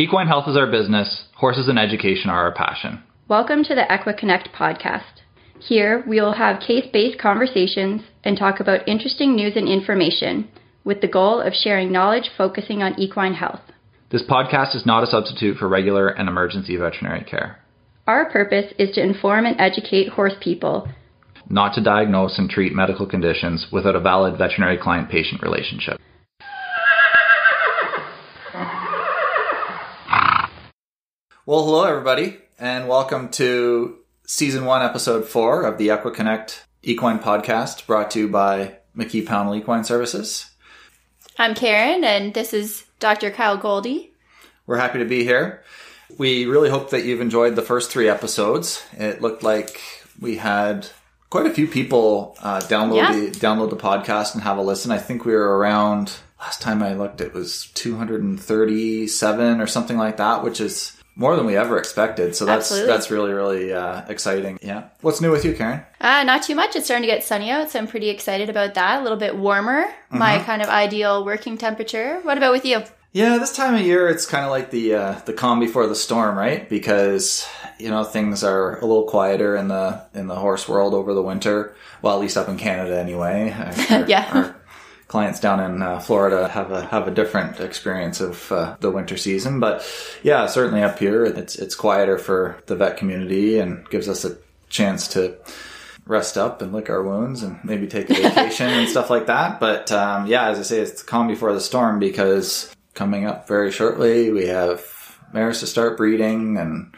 Equine health is our business, horses and education are our passion. Welcome to the EquiConnect podcast. Here, we will have case based conversations and talk about interesting news and information with the goal of sharing knowledge focusing on equine health. This podcast is not a substitute for regular and emergency veterinary care. Our purpose is to inform and educate horse people, not to diagnose and treat medical conditions without a valid veterinary client patient relationship. Well, hello, everybody, and welcome to season one, episode four of the EquiConnect Equine Podcast, brought to you by McKee Pownall Equine Services. I'm Karen, and this is Dr. Kyle Goldie. We're happy to be here. We really hope that you've enjoyed the first three episodes. It looked like we had quite a few people uh, download yeah. the download the podcast and have a listen. I think we were around last time I looked, it was 237 or something like that, which is more than we ever expected. So that's Absolutely. that's really really uh, exciting. Yeah. What's new with you, Karen? Uh, not too much. It's starting to get sunny out, so I'm pretty excited about that. A little bit warmer, mm-hmm. my kind of ideal working temperature. What about with you? Yeah, this time of year it's kind of like the uh, the calm before the storm, right? Because you know things are a little quieter in the in the horse world over the winter. Well, at least up in Canada, anyway. Our, yeah. Our, clients down in uh, Florida have a have a different experience of uh, the winter season. But yeah, certainly up here it's it's quieter for the vet community and gives us a chance to rest up and lick our wounds and maybe take a vacation and stuff like that. But um, yeah, as I say, it's calm before the storm because coming up very shortly we have mares to start breeding and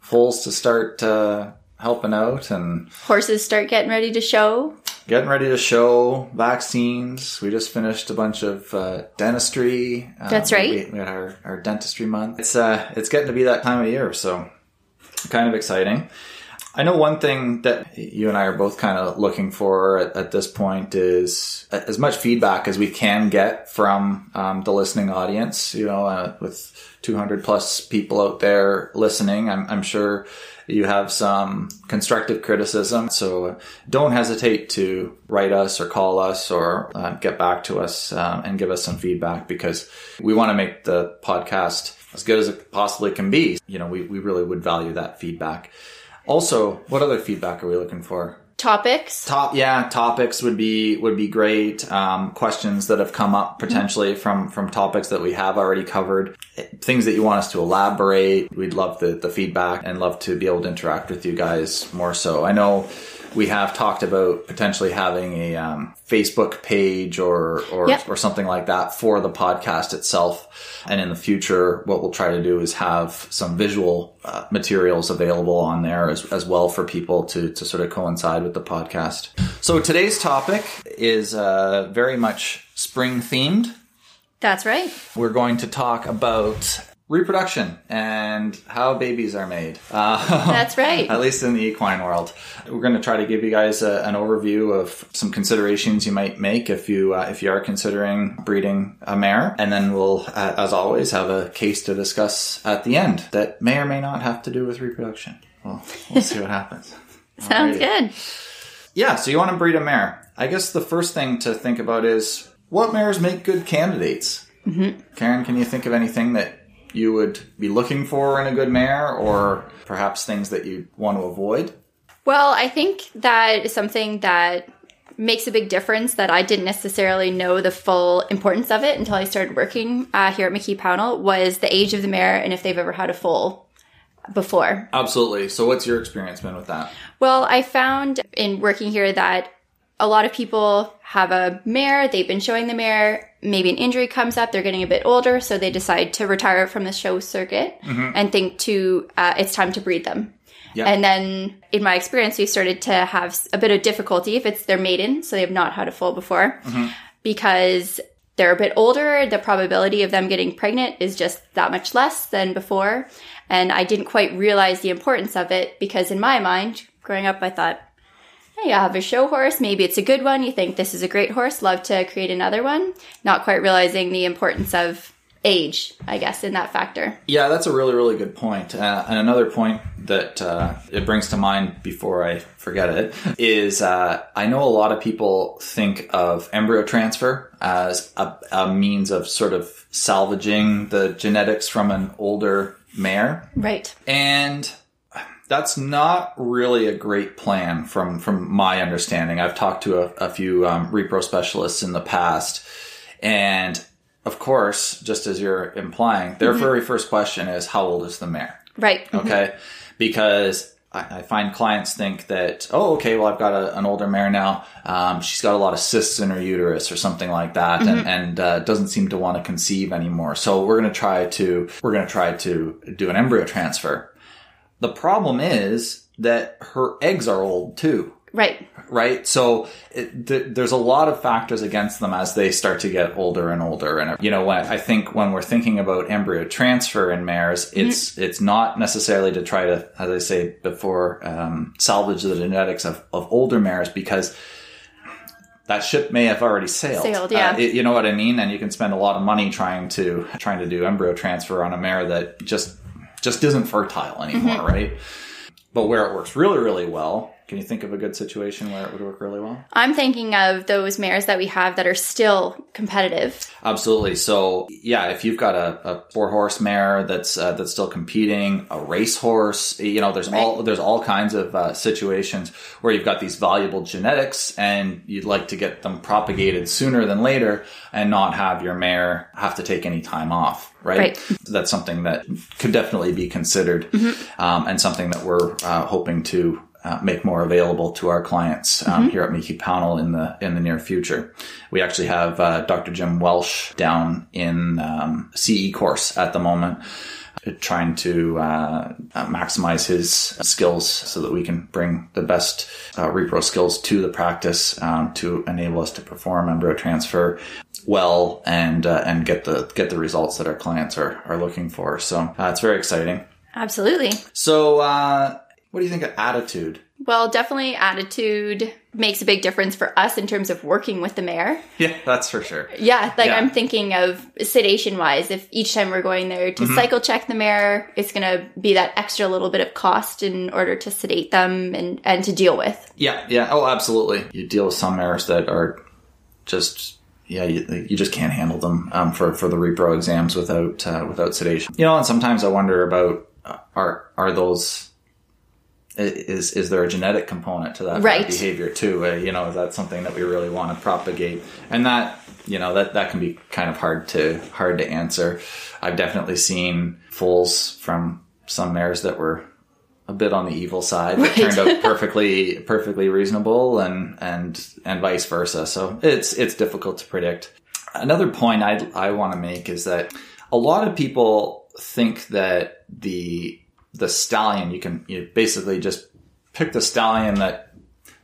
foals to start uh, helping out and horses start getting ready to show getting ready to show vaccines. We just finished a bunch of uh, dentistry. Um, That's right. We, we, had our, our dentistry month. It's uh, it's getting to be that time of year, so kind of exciting. I know one thing that you and I are both kind of looking for at, at this point is as much feedback as we can get from um, the listening audience. You know, uh, with 200 plus people out there listening, I'm, I'm sure you have some constructive criticism. So don't hesitate to write us or call us or uh, get back to us um, and give us some feedback because we want to make the podcast as good as it possibly can be. You know, we, we really would value that feedback. Also, what other feedback are we looking for? Topics? Top yeah topics would be would be great. Um, questions that have come up potentially mm-hmm. from from topics that we have already covered. Things that you want us to elaborate. We'd love the the feedback and love to be able to interact with you guys more so. I know we have talked about potentially having a um, Facebook page or or, yep. or something like that for the podcast itself. And in the future, what we'll try to do is have some visual uh, materials available on there as, as well for people to to sort of coincide with the podcast. So today's topic is uh, very much spring themed. That's right. We're going to talk about reproduction and how babies are made. Uh, That's right. at least in the equine world, we're going to try to give you guys a, an overview of some considerations you might make if you uh, if you are considering breeding a mare, and then we'll, uh, as always, have a case to discuss at the end that may or may not have to do with reproduction. Well, we'll see what happens. Sounds Alrighty. good. Yeah, so you want to breed a mare. I guess the first thing to think about is what mares make good candidates. Mm-hmm. Karen, can you think of anything that you would be looking for in a good mare or perhaps things that you want to avoid? Well, I think that is something that makes a big difference that I didn't necessarily know the full importance of it until I started working uh, here at McKee Pownall was the age of the mare and if they've ever had a foal before. Absolutely. So what's your experience been with that? Well, I found in working here that a lot of people have a mare, they've been showing the mare, maybe an injury comes up, they're getting a bit older, so they decide to retire from the show circuit mm-hmm. and think to uh, it's time to breed them. Yeah. And then in my experience, we started to have a bit of difficulty if it's their maiden, so they have not had a foal before, mm-hmm. because they're a bit older. The probability of them getting pregnant is just that much less than before. And I didn't quite realize the importance of it because in my mind, growing up, I thought, hey, you have a show horse. Maybe it's a good one. You think this is a great horse. Love to create another one. Not quite realizing the importance of age, I guess, in that factor. Yeah, that's a really, really good point. Uh, and another point that uh, it brings to mind before I forget it is uh, I know a lot of people think of embryo transfer as a, a means of sort of salvaging the genetics from an older mare. Right. And that's not really a great plan from from my understanding. I've talked to a, a few um, repro specialists in the past, and of course, just as you're implying, their very first question is, "How old is the mare?" Right. Okay, because I, I find clients think that, "Oh, okay, well, I've got a, an older mare now. Um, she's got a lot of cysts in her uterus or something like that, and, and uh, doesn't seem to want to conceive anymore. So we're going to try to we're going to try to do an embryo transfer." The problem is that her eggs are old too Right. right? So it, th- there's a lot of factors against them as they start to get older and older. And you know, when I think when we're thinking about embryo transfer in mares, it's it's not necessarily to try to, as I say before, um, salvage the genetics of, of older mares because that ship may have already sailed. Sailed, yeah. Uh, it- you know what I mean? And you can spend a lot of money trying to trying to do embryo transfer on a mare that just just isn't fertile anymore, Mm-hmm. right? But where it works really, really well, can you think of a good situation where it would work really well? I'm thinking of those mares that we have that are still competitive. Absolutely. So yeah, if you've got a, a four horse mare that's uh, that's still competing, a race horse, you know, there's all there's all kinds of uh, situations where you've got these valuable genetics and you'd like to get them propagated sooner than later and not have your mare have to take any time off. Right. Right. That's something that could definitely be considered, um, and something that we're uh, hoping to uh, make more available to our clients um, here at McKee Pownall in the in the near future. We actually have uh, Dr. Jim Welsh down in um, CE course at the moment. uh, Trying to uh, uh, maximize his skills so that we can bring the best uh, repro skills to the practice um, to enable us to perform embryo transfer well and uh, and get the get the results that our clients are are looking for. So uh, it's very exciting. Absolutely. So uh, what do you think of attitude? Well, definitely attitude makes a big difference for us in terms of working with the mare. Yeah, that's for sure. Yeah, like Yeah. I'm thinking of sedation wise. If each time we're going there to cycle check the mare, it's going to be that extra little bit of cost in order to sedate them and, and to deal with. Yeah, yeah. Oh, absolutely. You deal with some mares that are just yeah, you, you just can't handle them um, for for the repro exams without uh, without sedation. You know, and sometimes I wonder about uh, are are those is is there a genetic component to that, Right. behavior too? Uh, you know, is that something that we really want to propagate? And that you know that that can be kind of hard to hard to answer. I've definitely seen foals from some mares that were a bit on the evil side that Right. turned out perfectly perfectly reasonable and and and vice versa so it's it's difficult to predict another point i i want to make is that a lot of people think that the the stallion you can you basically just pick the stallion that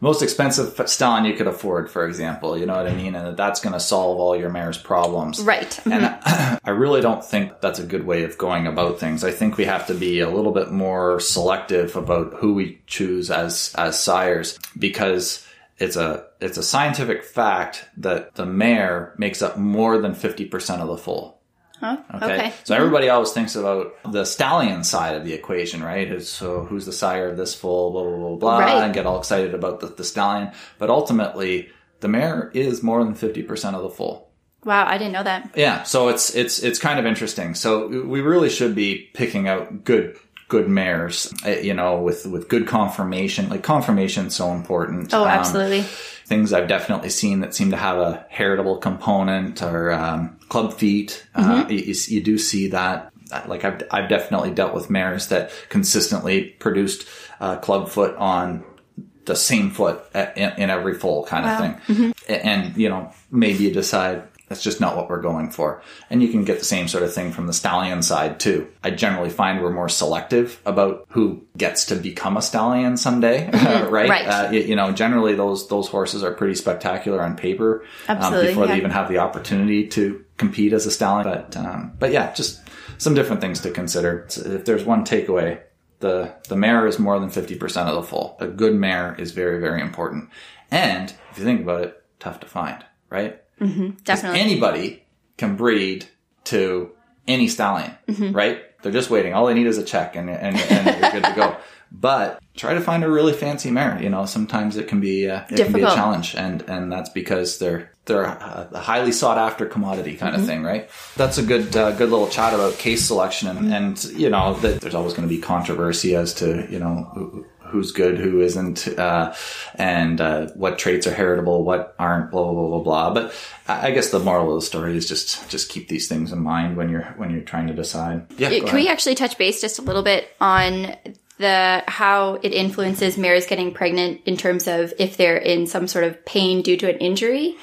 most expensive stallion you could afford for example you know what i mean and that that's going to solve all your mare's problems Right. and mm-hmm. I really don't think that's a good way of going about things. I think we have to be a little bit more selective about who we choose as as sires because it's a it's a scientific fact that the mare makes up more than 50% of the foal. Huh? Okay. Okay. So everybody always thinks about the stallion side of the equation, right? So who's the sire of this foal, blah, blah, blah, blah, Right. and get all excited about the, the stallion. But ultimately, the mare is more than 50% of the foal. Wow, I didn't know that. Yeah, so it's it's it's kind of interesting. So we really should be picking out good good mares, uh, you know, with with good conformation. Like conformation's so important. Oh, Um, absolutely. things I've definitely seen that seem to have a heritable component or um, club feet. Uh, Mm-hmm. you, you you do see that. Uh, Like I've I've definitely dealt with mares that consistently produced uh, club foot on the same foot in, in every foal kind of Wow. thing. A- And you know maybe you decide that's just not what we're going for, and you can get the same sort of thing from the stallion side too. I generally find we're more selective about who gets to become a stallion someday, right? Right. Uh, you, you know, generally those those horses are pretty spectacular on paper um, before yeah. they even have the opportunity to compete as a stallion. But um, but yeah, just some different things to consider. So if there's one takeaway, the the mare is more than fifty percent of the foal. A good mare is very very important, and if you think about it, tough to find, right? Definitely. Anybody can breed to any stallion, right? They're just waiting. All they need is a check and, and, and you're good to go. But try to find a really fancy mare. You know, sometimes it can be uh, it can be a challenge, and and that's because they're they're a, a highly sought after commodity kind Mm-hmm. of thing, right? That's a good uh, good little chat about case selection, and, Mm-hmm. and you know that there's always going to be controversy as to you know. Who, Who's good, who isn't, uh, and uh, what traits are heritable, what aren't, blah blah blah blah blah. But I I guess the moral of the story is just just keep these things in mind when you're when you're trying to decide. Yeah, go Can we actually touch base just a little bit on the how it influences mares getting pregnant in terms of if they're in some sort of pain due to an injury?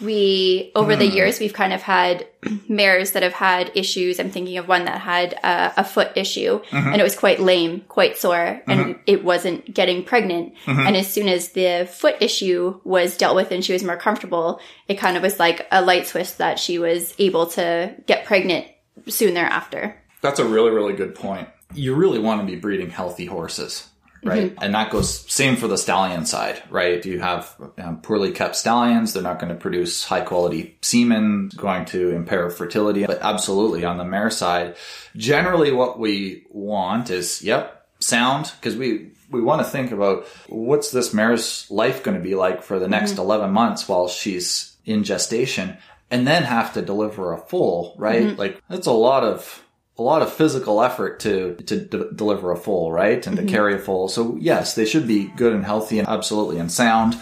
We over the hmm. years we've kind of had mares that have had issues. I'm thinking of one that had a, a foot issue mm-hmm. and it was quite lame, quite sore, and mm-hmm. it wasn't getting pregnant. Mm-hmm. And as soon as the foot issue was dealt with and she was more comfortable, it kind of was like a light switch that she was able to get pregnant soon thereafter. That's a really, really good point. You really want to be breeding healthy horses, right? Mm-hmm. And that goes same for the stallion side, right? If you have um, poorly kept stallions, they're not going to produce high quality semen, going to impair fertility. But absolutely on the mare side, generally what we want is, yep, sound, because we, we want to think about what's this mare's life going to be like for the next mm-hmm. 11 months while she's in gestation and then have to deliver a full, right? Mm-hmm. Like that's a lot of a lot of physical effort to to d- deliver a full, right? And to carry a full. So yes, they should be good and healthy and absolutely and sound.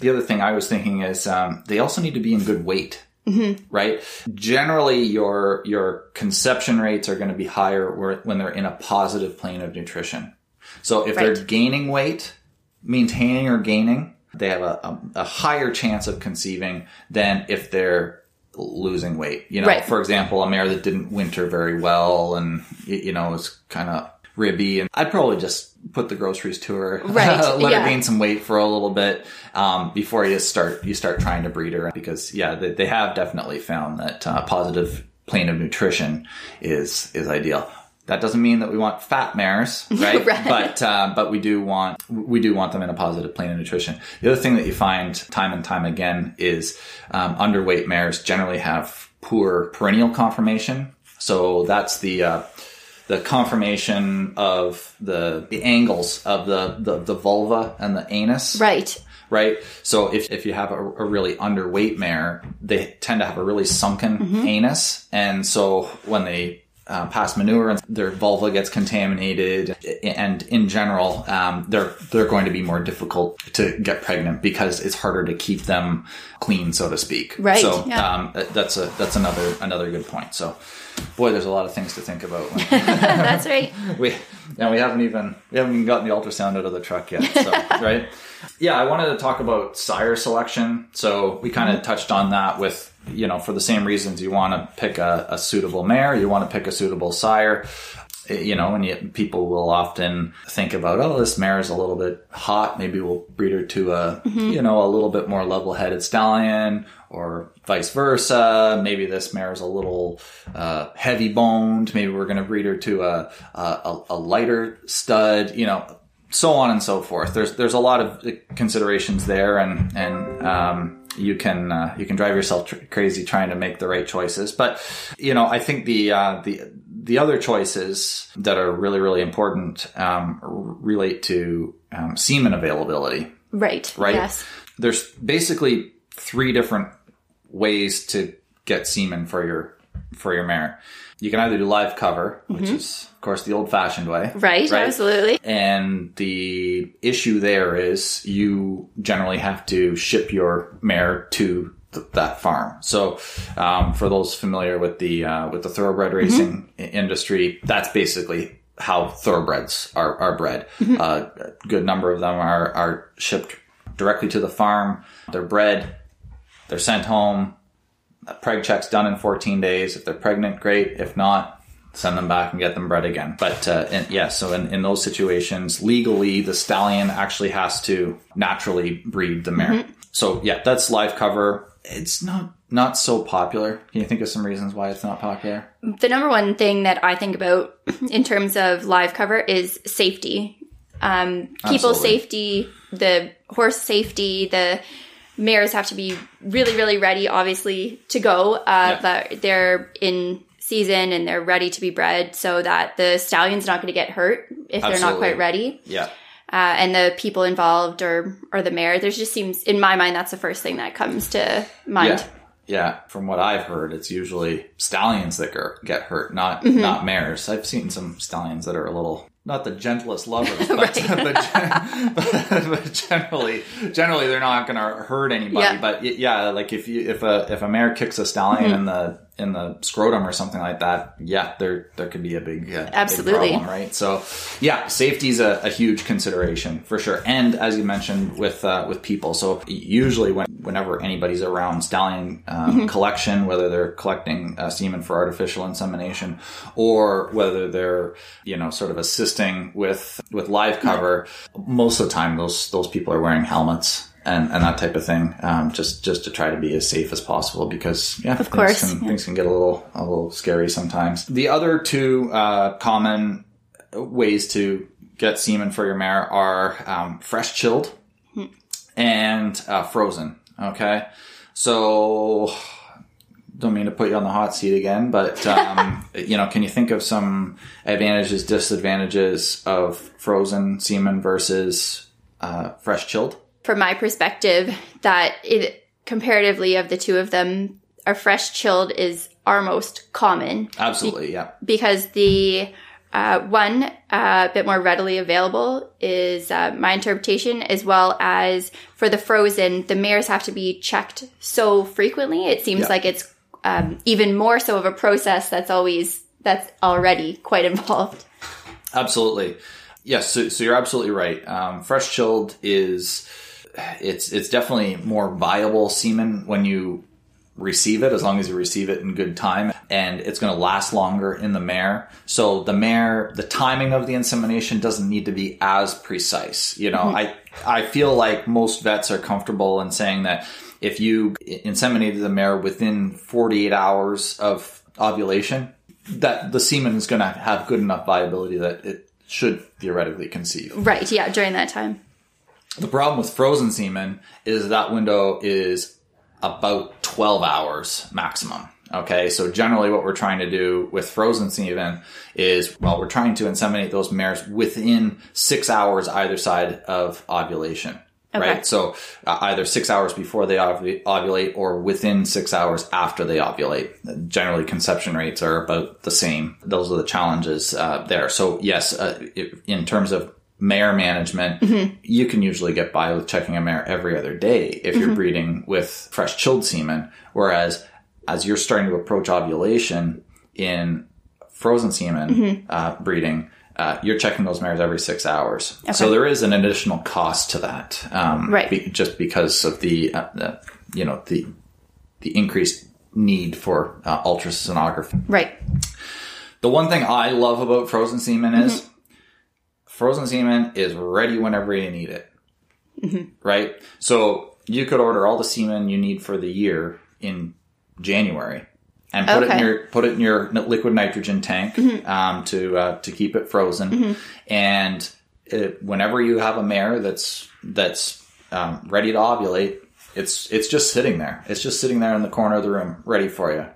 The other thing I was thinking is um, they also need to be in good weight. Right. Generally, your your conception rates are going to be higher when they're in a positive plane of nutrition. So if they're gaining weight, maintaining or gaining, they have a, a, a higher chance of conceiving than if they're losing weight. You know, Right. for example, a mare that didn't winter very well and you know was kind of ribby, and I'd probably just put the groceries to her, Right, let yeah. her gain some weight for a little bit um, before you start you start trying to breed her because yeah, they, they have definitely found that uh, positive plane of nutrition is is ideal. That doesn't mean that we want fat mares, right? Right. But uh, but we do want we do want them in a positive plane of nutrition. The other thing that you find time and time again is um, underweight mares generally have poor perineal conformation. So that's the uh, the conformation of the the angles of the, the the vulva and the anus Right. right? So if, if you have a, a really underweight mare, they tend to have a really sunken Mm-hmm. anus. And so when they uh, pass manure and their vulva gets contaminated and in general, um, they're, they're going to be more difficult to get pregnant because it's harder to keep them clean, so to speak. Right, So, yeah. um, that's a, that's another, another good point. So boy, there's a lot of things to think about. That's right. we and we haven't even we haven't even gotten the ultrasound out of the truck yet so right yeah i wanted to talk about sire selection so we kind of touched on that with you know for the same reasons you want to pick a, a suitable mare you want to pick a suitable sire you know and you, people will often think about oh this mare is a little bit hot maybe we'll breed her to a you know a little bit more level-headed stallion or vice versa. Maybe this mare is a little uh, heavy boned. Maybe we're going to breed her to a, a a lighter stud. You know, so on and so forth. There's there's a lot of considerations there, and and um, you can uh, you can drive yourself tr- crazy trying to make the right choices. But you know, I think the uh, the the other choices that are really really important um, relate to um, semen availability Right. right? Yes. There's basically three different ways to get semen for your for your mare. You can either do live cover, which is of course the old fashioned way. Right. Absolutely. And the issue there is you generally have to ship your mare to th- that farm. So, um, for those familiar with the uh, with the thoroughbred racing i- industry, that's basically how thoroughbreds are are bred. Uh, a good number of them are are shipped directly to the farm. They're bred. They're sent home. A preg check's done in 14 days. If they're pregnant, great. If not, send them back and get them bred again. But uh, in, yeah, so in, in those situations, legally, the stallion actually has to naturally breed the mare. So yeah, that's live cover. It's not not so popular. Can you think of some reasons why it's not popular? The number one thing that I think about in terms of live cover is safety. Um, people's Absolutely. safety, the horse safety, the mares have to be really, really ready, obviously, to go. Uh, Yeah. That they're in season and they're ready to be bred, so that the stallion's not going to get hurt if they're not quite ready. Yeah. Uh, and the people involved or or the mare. There's just seems in my mind that's the first thing that comes to mind. Yeah. Yeah, from what I've heard, it's usually stallions that get- get hurt, not Mm-hmm. not mares. I've seen some stallions that are a little not the gentlest lovers, but, Right. but, but generally, generally they're not going to hurt anybody. Yeah. But yeah, like if you if a if a mare kicks a stallion in the in the scrotum or something like that, yeah, there there could be a big uh, Absolutely. big problem, right? So yeah, safety's a, a huge consideration for sure. And as you mentioned with uh, with people, so usually when whenever anybody's around stallion um, collection, whether they're collecting uh, semen for artificial insemination or whether they're you know sort of assisting with with live cover, most of the time those those people are wearing helmets. And, and that type of thing, um, just just to try to be as safe as possible, because yeah, of course, things can, yeah. things can get a little a little scary sometimes. The other two uh, common ways to get semen for your mare are um, fresh chilled and uh, frozen. Okay, so don't mean to put you on the hot seat again, but um, you know, can you think of some advantages, disadvantages of frozen semen versus uh, fresh chilled? From my perspective, that it comparatively of the two of them, our fresh chilled is our most common Absolutely, yeah. because the uh, one uh, a bit more readily available is uh, my interpretation, as well as for the frozen, the mares have to be checked so frequently. It seems Yeah. like it's um, even more so of a process that's always that's already quite involved. Absolutely. Yes, so, so you're absolutely right. Um, fresh chilled is it's it's definitely more viable semen when you receive it as long as you receive it in good time and it's going to last longer in the mare so the mare the timing of the insemination doesn't need to be as precise you know mm-hmm. i i feel like most vets are comfortable in saying that if you inseminated the mare within 48 hours of ovulation that the semen is going to have good enough viability that it should theoretically conceive Right? Yeah, during that time. the problem with frozen semen is that window is about 12 hours maximum. Okay, so generally what we're trying to do with frozen semen is, well, we're trying to inseminate those mares within six hours either side of ovulation. Okay. Right? So uh, either six hours before they ovu- ovulate or within six hours after they ovulate. Generally, conception rates are about the same. Those are the challenges uh, there. So yes, uh, in terms of mare management, you can usually get by with checking a mare every other day if you're breeding with fresh chilled semen. Whereas as you're starting to approach ovulation in frozen semen uh, breeding, uh, you're checking those mares every six hours. So there is an additional cost to that, um, Right. be- just because of the, uh, the, you know, the the increased need for uh, ultrasonography. Right. The one thing I love about frozen semen is frozen semen is ready whenever you need it. Right? So you could order all the semen you need for the year in January and put it in your put it in your liquid nitrogen tank um, to uh, to keep it frozen. And it, whenever you have a mare that's that's um, ready to ovulate, it's it's just sitting there. It's just sitting there in the corner of the room, ready for you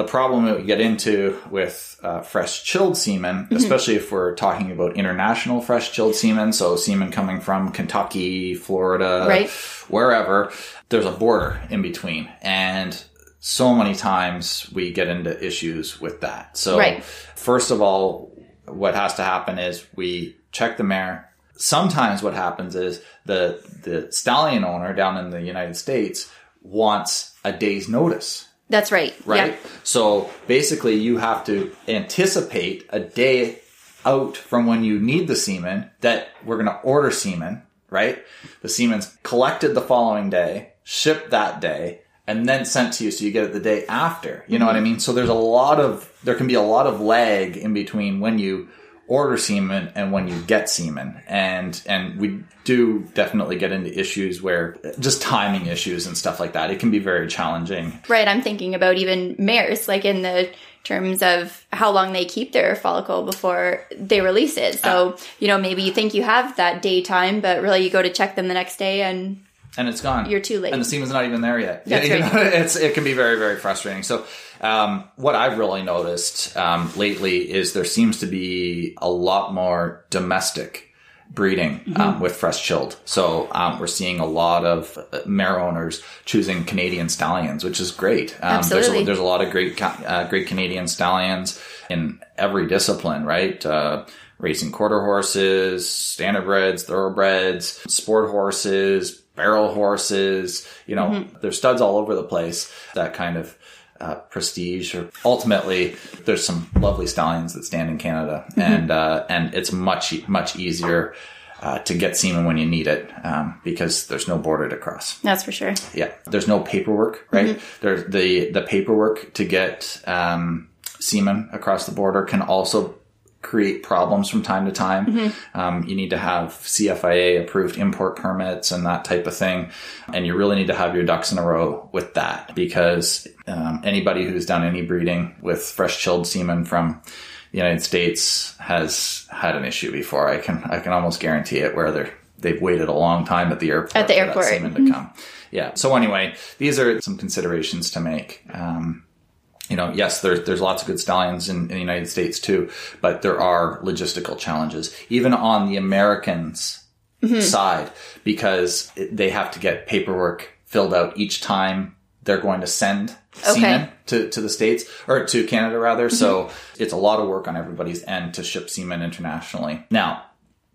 the problem that we get into with uh, fresh chilled semen, especially if we're talking about international fresh chilled semen, so semen coming from Kentucky, Florida, Right. wherever, there's a border in between. And so many times we get into issues with that. So, Right. first of all, what has to happen is we check the mare. Sometimes what happens is the the stallion owner down in the United States wants a day's notice That's right. right? Yeah. So basically, you have to anticipate a day out from when you need the semen that we're going to order semen, right? The semen's collected the following day, shipped that day, and then sent to you so you get it the day after. You know what I mm-hmm. mean? So there's a lot of, there can be a lot of lag in between when you order semen and when you get semen. And, and we do definitely get into issues where just timing issues and stuff like that. It can be very challenging. Right. I'm thinking about even mares, like in the terms of how long they keep their follicle before they release it. So, ah. you know, maybe you think you have that daytime, but really you go to check them the next day and and it's gone. You're too late. and the semen's not even there yet. That's You right. know, it's it can be very very frustrating. So, um, what I've really noticed um, lately is there seems to be a lot more domestic breeding Mm-hmm. um, with fresh chilled. So um, we're seeing a lot of uh, mare owners choosing Canadian stallions, which is great. Um, There's Absolutely. a, there's a lot of great uh, great Canadian stallions in every discipline, right? Uh, racing quarter horses, standardbreds, thoroughbreds, sport horses, barrel horses. You know, Mm-hmm. there's studs all over the place. That kind of uh, prestige. Or ultimately, there's some lovely stallions that stand in Canada, Mm-hmm. and uh, and it's much much easier. Uh, to get semen when you need it, um, because there's no border to cross. That's for sure. Yeah, there's no paperwork, right? There's the the paperwork to get um, semen across the border can also create problems from time to time. Um, you need to have CFIA approved import permits and that type of thing, and you really need to have your ducks in a row with that because um, anybody who's done any breeding with fresh chilled semen from the United States has had an issue before. I can I can almost guarantee it where they're they've waited a long time at the airport At the airport. semen to come. Yeah. So anyway, these are some considerations to make. Um, you know, yes, there's there's lots of good stallions in, in the United States too, but there are logistical challenges even on the Americans' mm-hmm. side because they have to get paperwork filled out each time they're going to send Okay. semen to, to the states or to Canada rather. Mm-hmm. So it's a lot of work on everybody's end to ship semen internationally. Now,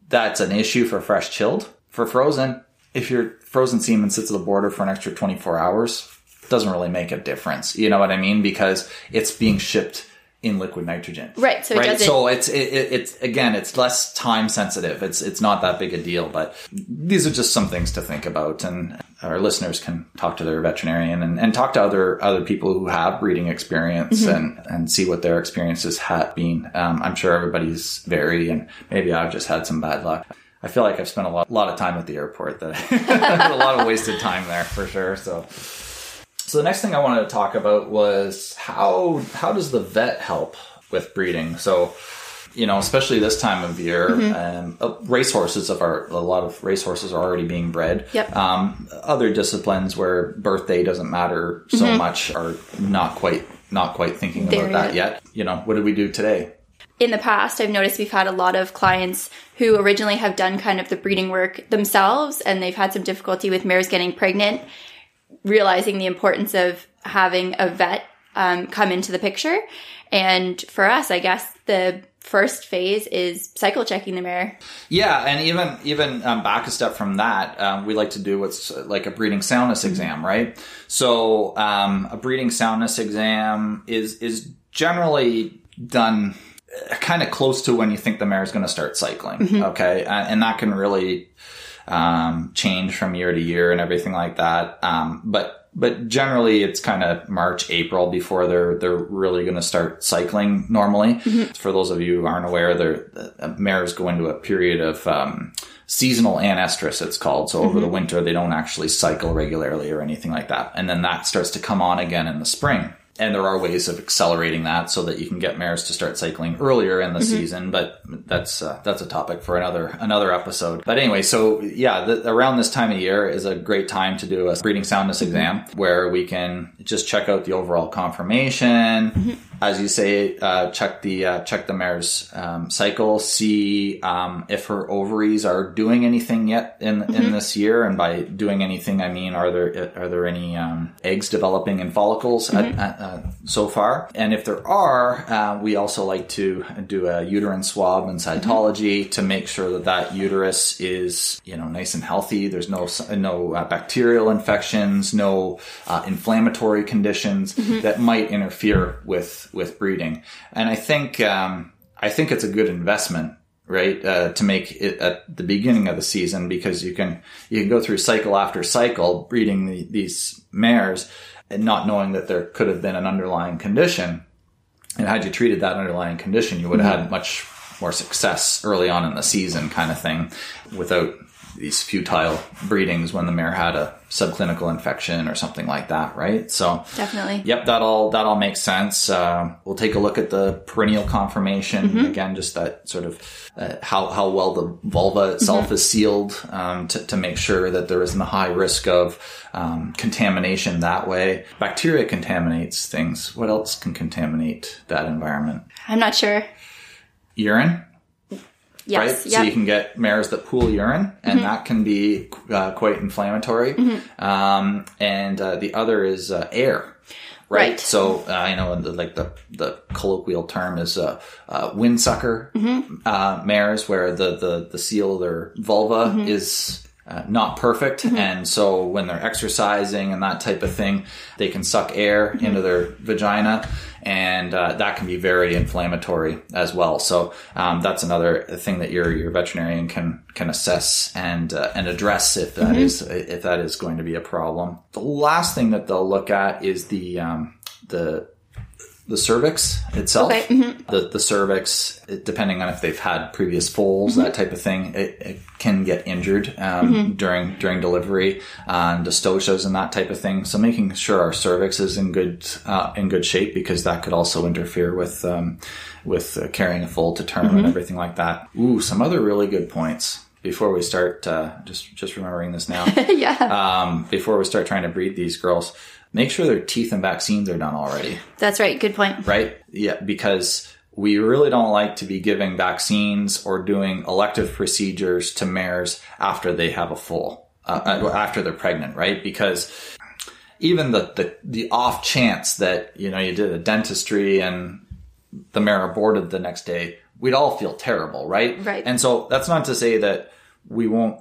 that's an issue for fresh chilled. For frozen, if your frozen semen sits at the border for an extra 24 hours, doesn't really make a difference. You know what I mean? Because it's being shipped in liquid nitrogen. Right, so it So it's it, it, it's again, it's less time sensitive. It's it's not that big a deal. But these are just some things to think about, and our listeners can talk to their veterinarian and, and talk to other other people who have breeding experience Mm-hmm. and and see what their experiences have been. Um, I'm sure everybody's vary, and maybe I've just had some bad luck. I feel like I've spent a lot, lot of time at the airport. That a lot of wasted time there for sure. So. So the next thing I wanted to talk about was how how does the vet help with breeding? So, you know, especially this time of year, um, uh, racehorses of our a lot of racehorses are already being bred. Yep. Um, other disciplines where birthday doesn't matter so much are not quite not quite thinking There about that yet. You know, what did we do today? in the past, I've noticed we've had a lot of clients who originally have done kind of the breeding work themselves and they've had some difficulty with mares getting pregnant, realizing the importance of having a vet um, come into the picture. And for us, I guess the first phase is cycle checking the mare. Yeah, and even even um, back a step from that, um, we like to do what's uh, like a breeding soundness exam, right? So um, a breeding soundness exam is is generally done kind of close to when you think the mare is going to start cycling. Okay, uh, and that can really um, change from year to year and everything like that. Um, but but generally, it's kind of March, April before they're they're really going to start cycling normally. For those of you who aren't aware, they're, uh, mares go into a period of um, seasonal anestrus. It's called. So over the winter, they don't actually cycle regularly or anything like that, and then that starts to come on again in the spring. And there are ways of accelerating that so that you can get mares to start cycling earlier in the mm-hmm. season, but that's uh, that's a topic for another another episode. But anyway, so yeah, the, around this time of year is a great time to do a breeding soundness mm-hmm. exam where we can just check out the overall conformation, mm-hmm. As you say, uh, check the uh, check the mare's um, cycle, see um, if her ovaries are doing anything yet in in this year, and by doing anything, I mean are there are there any um, eggs developing in follicles at, at, uh, so far? And if there are, uh, we also like to do a uterine swab and cytology to make sure that that uterus is you know nice and healthy. There's no no uh, bacterial infections, no uh, inflammatory conditions that might interfere with with breeding. And I think um, I think it's a good investment right uh, to make it at the beginning of the season because you can you can go through cycle after cycle breeding the, these mares and not knowing that there could have been an underlying condition and had you treated that underlying condition you would have had much more success early on in the season kind of thing without these futile breedings when the mare had a subclinical infection or something like that, right? So Definitely. Yep, that all that all makes sense. Uh, we'll take a look at the perineal conformation Mm-hmm. again, just that sort of uh, how how well the vulva itself is sealed um, to to make sure that there isn't a high risk of um, contamination that way. Bacteria contaminates things. What else can contaminate that environment? I'm not sure. Urine Yes. right? Yep. Mm-hmm. So you can get mares that pool urine, and that can be uh, quite inflammatory. Um, and uh, the other is uh, air. Right. Right. So uh, you know, the, like the the colloquial term is uh, uh, windsucker Mm-hmm. uh, mares, where the the the seal of their vulva Mm-hmm. is. Uh, not perfect, and so when they're exercising and that type of thing, they can suck air Mm-hmm. into their vagina, and uh, that can be very inflammatory as well. So um, that's another thing that your your veterinarian can can assess and uh, and address if that is if that is going to be a problem. The last thing that they'll look at is the um, the the cervix itself. Okay, mhm. The the cervix, it- depending on if they've had previous foals, that type of thing, it, it can get injured um, during during delivery, uh, and dystocias and that type of thing. So making sure our cervix is in good uh, in good shape because that could also interfere with um, with uh, carrying a foal to term and everything like that. Ooh, some other really good points. Before we start, uh, just just remembering this now yeah. um, before we start trying to breed these girls, make sure their teeth and vaccines are done already, That's right. Good point. right? Yeah, because we really don't like to be giving vaccines or doing elective procedures to mares after they have a foal, uh, uh, after they're pregnant, right? Because even the, the, the off chance that, you know, you did a dentistry and the mare aborted the next day, we'd all feel terrible, right? Right. And so that's not to say that we won't,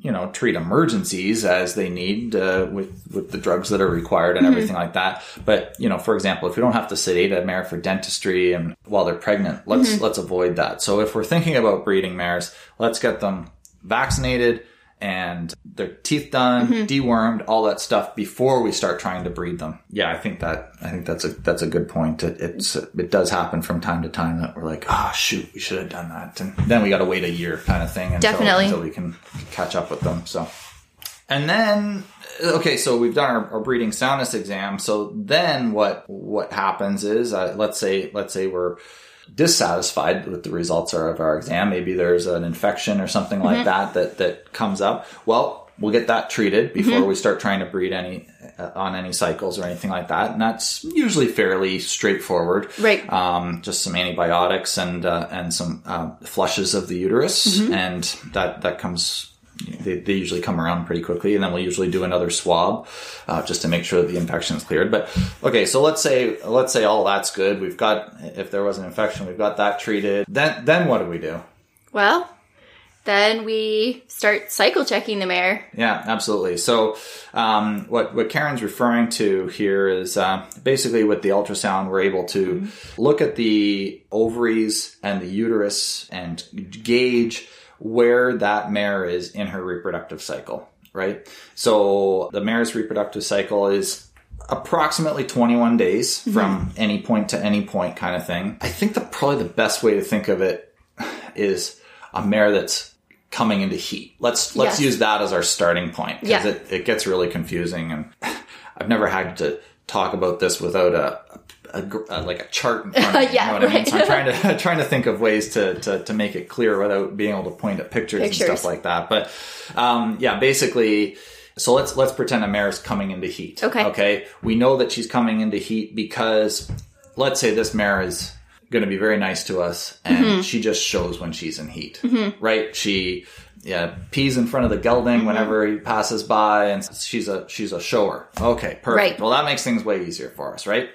you know, treat emergencies as they need uh, with with the drugs that are required and everything like that. But you know, for example, if we don't have to sedate a mare for dentistry and while they're pregnant, let's let's avoid that. So if we're thinking about breeding mares, let's get them vaccinated and their teeth done, dewormed, all that stuff before we start trying to breed them. Yeah, I think that I think that's a that's a good point. It, it's it does happen from time to time that we're like, ah, shoot, we should have done that, and then we got to wait a year, kind of thing, until, Definitely. until we can catch up with them. So, and then okay, so we've done our, our breeding soundness exam. So then what what happens is, uh, let's say let's say we're dissatisfied with the results of our exam. Maybe there's an infection or something like that that that comes up. Well, we'll get that treated before we start trying to breed any uh, on any cycles or anything like that, and that's usually fairly straightforward. Right. Um, just some antibiotics and uh, and some uh, flushes of the uterus, and that that comes. They, they usually come around pretty quickly, and then we'll usually do another swab uh, just to make sure that the infection is cleared. But okay, so let's say let's say all that's good. We've got if there was an infection, we've got that treated. Then then what do we do? Well, then we start cycle checking the mare. Yeah, absolutely. So, um, what what Karen's referring to here is uh, basically with the ultrasound, we're able to look at the ovaries and the uterus and gauge where that mare is in her reproductive cycle. Right. So the mare's reproductive cycle is approximately 21 days hmm. from any point to any point kind of thing. I think the probably the best way to think of it is a mare that's coming into heat. Let's let's Yes. use that as our starting point because Yeah. it, it gets really confusing and I've never had to talk about this without a, a, gr- a- like a chart in front of me. Yeah, you know what I mean? So I'm trying to trying to think of ways to, to to make it clear without being able to point at pictures, and stuff like that. But um, yeah, basically. So let's let's pretend a mare is coming into heat. Okay. Okay. We know that she's coming into heat because let's say this mare is going to be very nice to us and Mm-hmm. she just shows when she's in heat. Right? She yeah, pees in front of the gelding Mm-hmm. whenever he passes by and she's a she's a shower. Okay, perfect. Right. Well, that makes things way easier for us, right?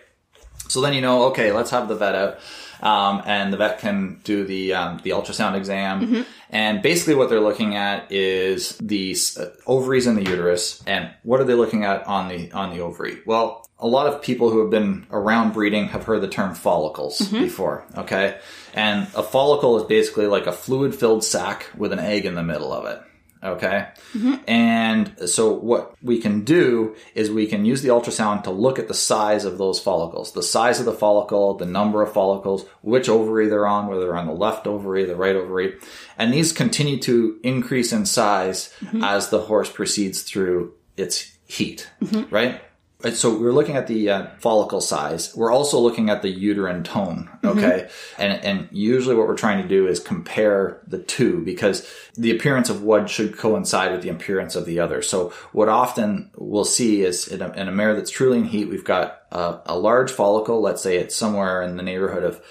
So then you know, okay, let's have the vet out, um, and the vet can do the um, the ultrasound exam, and basically what they're looking at is the uh, ovaries and the uterus, and what are they looking at on the on the ovary? Well, a lot of people who have been around breeding have heard the term follicles before, okay, and a follicle is basically like a fluid filled sac with an egg in the middle of it. Okay. Mm-hmm. And so what we can do is we can use the ultrasound to look at the size of those follicles, the size of the follicle, the number of follicles, which ovary they're on, whether they're on the left ovary, the right ovary. And these continue to increase in size mm-hmm. as the horse proceeds through its heat, mm-hmm. right? So we're looking at the uh, follicle size. We're also looking at the uterine tone. Okay. And, and usually what we're trying to do is compare the two because the appearance of one should coincide with the appearance of the other. So what often we'll see is in a, in a mare that's truly in heat, we've got a, a large follicle. Let's say it's somewhere in the neighborhood of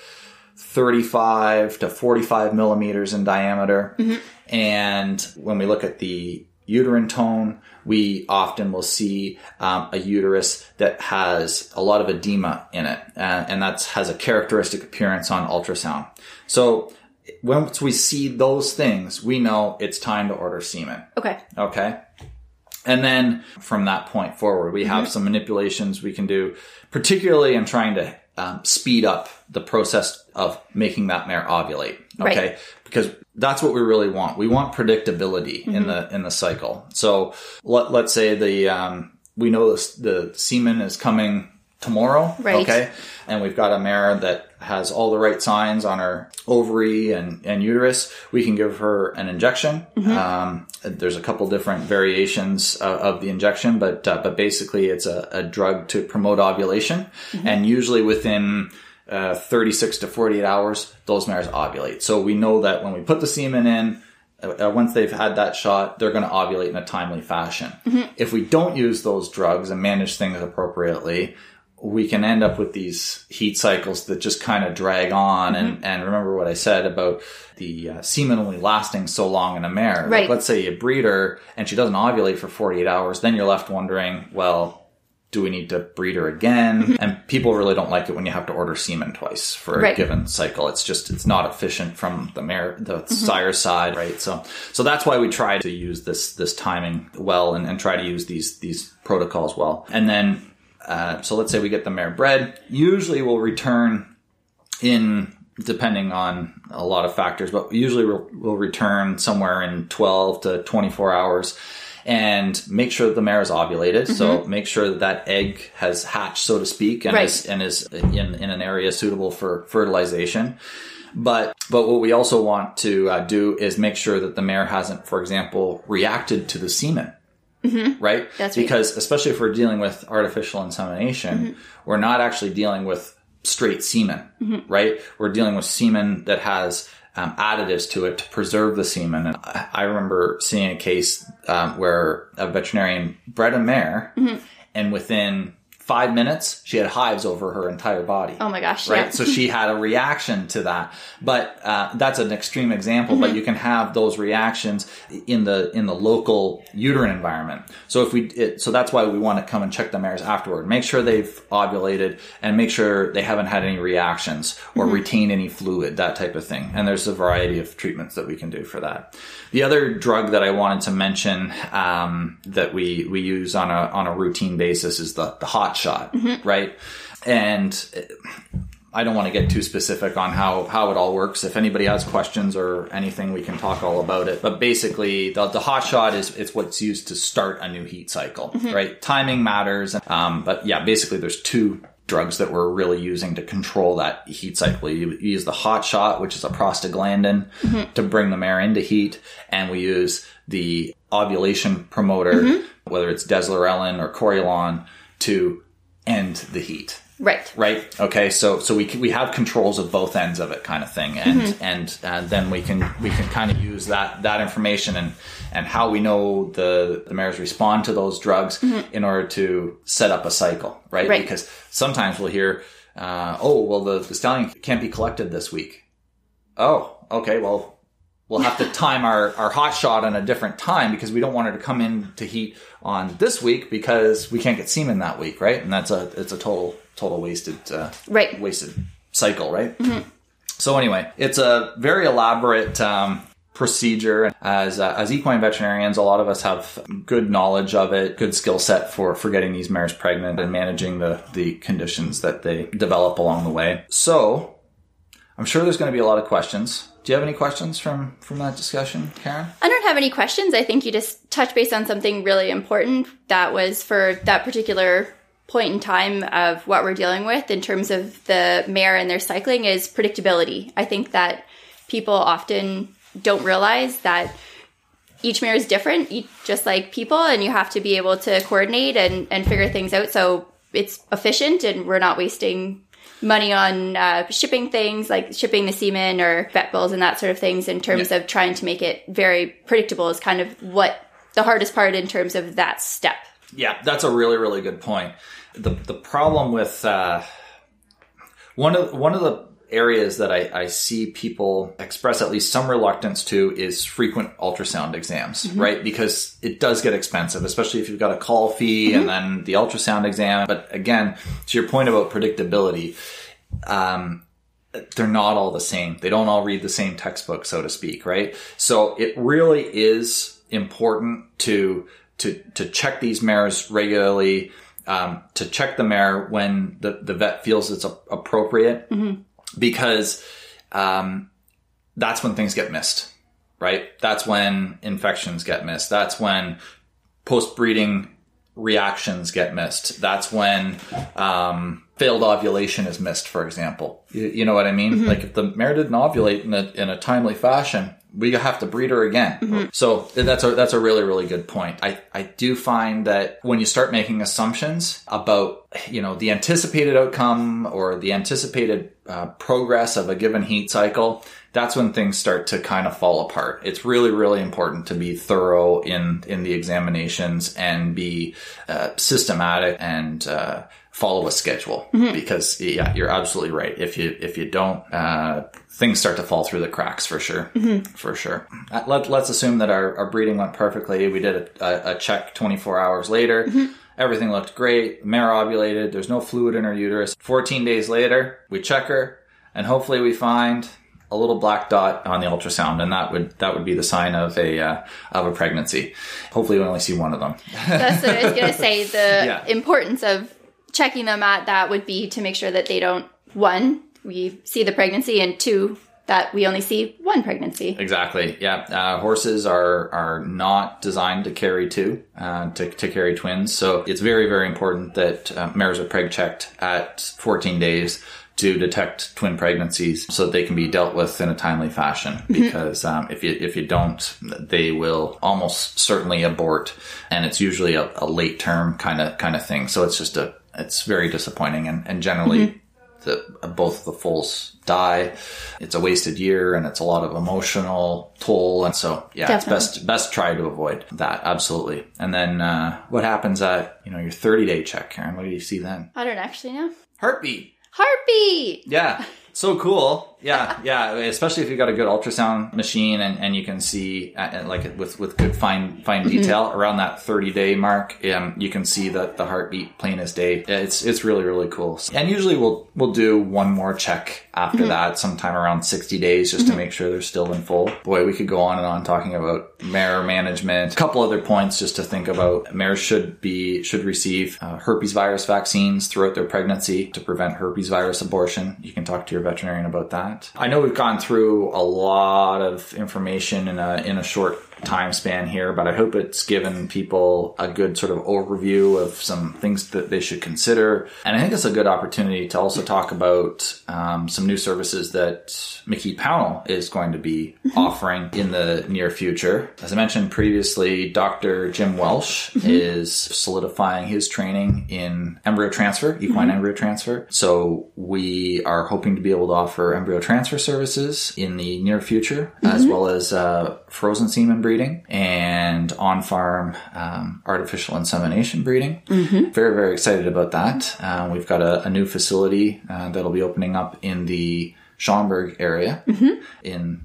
35 to 45 millimeters in diameter. And when we look at the uterine tone, we often will see um, a uterus that has a lot of edema in it, uh, and that has a characteristic appearance on ultrasound. So once we see those things, we know it's time to order semen. Okay. Okay. And then from that point forward, we have some manipulations we can do, particularly in trying to um, speed up the process of making that mare ovulate. Okay. Right. Because that's what we really want. We want predictability in the, in the cycle. So let, let's say the, um, we know the, the semen is coming tomorrow. Right. Okay. And we've got a mare that has all the right signs on her ovary and, and uterus. We can give her an injection. Um, there's a couple different variations uh, of the injection, but, uh, but basically it's a, a drug to promote ovulation. And usually within, uh, 36 to 48 hours, those mares ovulate. So we know that when we put the semen in, uh, once they've had that shot, they're going to ovulate in a timely fashion. If we don't use those drugs and manage things appropriately, we can end up with these heat cycles that just kind of drag on. And, and remember what I said about the uh, semen only lasting so long in a mare. Like, let's say you breed her and she doesn't ovulate for 48 hours, then you're left wondering, well, do we need to breed her again? And people really don't like it when you have to order semen twice for a Right. given cycle. It's just it's not efficient from the mare the sire side, right? So so that's why we try to use this this timing well and, and try to use these these protocols well. And then uh, so let's say we get the mare bred. Usually we'll return in depending on a lot of factors, but usually we'll, we'll return somewhere in 12 to 24 hours and make sure that the mare is ovulated. So mm-hmm. make sure that that egg has hatched, so to speak, and Right. is, and is in, in an area suitable for fertilization. But but what we also want to uh, do is make sure that the mare hasn't, for example, reacted to the semen. Mm-hmm. Right? That's right. because especially if we're dealing with artificial insemination, mm-hmm. we're not actually dealing with straight semen, right? We're dealing with semen that has um, additives to it to preserve the semen. And I, I remember seeing a case um, where a veterinarian bred a mare, and within five minutes, she had hives over her entire body Oh my gosh. right? Yeah. So she had a reaction to that, but uh, that's an extreme example. But you can have those reactions in the in the local uterine environment. So if we, it, so that's why we want to come and check the mares afterward, make sure they've ovulated, and make sure they haven't had any reactions or retained any fluid, that type of thing. And there's a variety of treatments that we can do for that. The other drug that I wanted to mention um, that we we use on a on a routine basis is the the hot shot, mm-hmm. right? And uh, I don't want to get too specific on how, how it all works. If anybody has questions or anything, we can talk all about it. But basically, the, the hot shot is it's what's used to start a new heat cycle, mm-hmm. right? Timing matters. Um, but yeah, basically, there's two drugs that we're really using to control that heat cycle. You, use the hot shot, which is a prostaglandin, mm-hmm. to bring the mare into heat, and we use the ovulation promoter, whether it's deslorelin or Chorulon, to end the heat. Right. right? Okay so so we can, we have controls of both ends of it kind of thing and and uh, then we can we can kind of use that that information and and how we know the the mares respond to those drugs in order to set up a cycle right, Right. because sometimes we'll hear uh, oh well the, the stallion can't be collected this week. Oh okay well we'll have to time our, our hot shot on a different time because we don't want her to come in to heat on this week because we can't get semen that week, right? And that's a it's a total total wasted uh, Right. wasted cycle, right? So anyway, it's a very elaborate um, procedure. As uh, as equine veterinarians, a lot of us have good knowledge of it, good skill set for for getting these mares pregnant and managing the the conditions that they develop along the way. So I'm sure there's going to be a lot of questions. Do you have any questions from from that discussion, Karen? I don't have any questions, I think you just touched base on something really important that was for that particular point in time of what we're dealing with in terms of the mare and their cycling is predictability. I think that people often don't realize that each mare is different, just like people, and you have to be able to coordinate and, and figure things out so it's efficient and we're not wasting money on uh, shipping things like shipping the semen or vet bills and that sort of things in terms yeah. of trying to make it very predictable is kind of what the hardest part in terms of that step. Yeah, that's a really really good point. The the problem with uh, one of one of the areas that I, I, see people express at least some reluctance to is frequent ultrasound exams, mm-hmm. right? Because it does get expensive, especially if you've got a call fee mm-hmm. and then the ultrasound exam. But again, to your point about predictability, um, they're not all the same. They don't all read the same textbook, so to speak, right? So it really is important to to to check these mares regularly, um, to check the mare when the, the vet feels it's a, appropriate. Mm-hmm because um, that's when things get missed, right? That's when infections get missed. That's when post breeding reactions get missed. That's when um, failed ovulation is missed, for example. You, you know what I mean? Mm-hmm. Like if the mare didn't ovulate in a, in a timely fashion, we have to breed her again. Mm-hmm. So that's a that's a really really good point. I I do find that when you start making assumptions about you know the anticipated outcome or the anticipated uh, progress of a given heat cycle, that's when things start to kind of fall apart. It's really really important to be thorough in in the examinations and be uh, systematic and uh, follow a schedule mm-hmm. because yeah, you're absolutely right. If you if you don't, uh, things start to fall through the cracks for sure, mm-hmm. for sure. Uh, let, us assume that our, our breeding went perfectly. We did a, a, a check 24 hours later. Mm-hmm. Everything looked great. Mare ovulated. There's no fluid in her uterus. 14 days later, we check her, and hopefully we find a little black dot on the ultrasound, and that would that would be the sign of a uh, of a pregnancy. Hopefully, we only see one of them. That's what I was going to say. The yeah. importance of checking them at that would be to make sure that they don't one we see the pregnancy and two that we only see one pregnancy. Exactly. Yeah. Uh, horses are are not designed to carry two, uh, to, to carry twins. So it's very, very important that uh, mares are preg checked at 14 days to detect twin pregnancies so that they can be dealt with in a timely fashion. Mm-hmm. Because um, if you if you don't, they will almost certainly abort, and it's usually a, a late term kind of kind of thing. So it's just a it's very disappointing and, and generally mm-hmm. the, both the foals die. It's a wasted year and it's a lot of emotional toll. And so, yeah, Definitely. it's best, best try to avoid that. Absolutely. And then, uh, what happens at, you know, your 30 day check, Karen? What do you see then? I don't actually know. Heartbeat. Heartbeat. Yeah. So cool. Yeah, yeah. Especially if you've got a good ultrasound machine and, and you can see uh, like with with good fine fine mm-hmm. detail mm-hmm. around that thirty day mark, um, you can see that the heartbeat plain as day. It's it's really really cool. And usually we'll we'll do one more check after mm-hmm. that, sometime around sixty days, just mm-hmm. to make sure they're still in full. Boy, we could go on and on talking about mare management. A couple other points just to think about. Mares should be should receive uh, herpes virus vaccines throughout their pregnancy to prevent herpes virus abortion. You can talk to your veterinarian about that. I know we've gone through a lot of information in a in a short time span here, but I hope it's given people a good sort of overview of some things that they should consider. And I think it's a good opportunity to also talk about um, some new services that McKee Pownall is going to be mm-hmm. offering in the near future. As I mentioned previously, Dr. Jim Welsh mm-hmm. is solidifying his training in embryo transfer, equine mm-hmm. embryo transfer. So we are hoping to be able to offer embryo transfer services in the near future, as mm-hmm. well as uh, frozen semen breeding breeding and on farm um, artificial insemination breeding. Mm-hmm. Very, very excited about that. Uh, we've got a, a new facility uh, that'll be opening up in the Schomberg area mm-hmm. in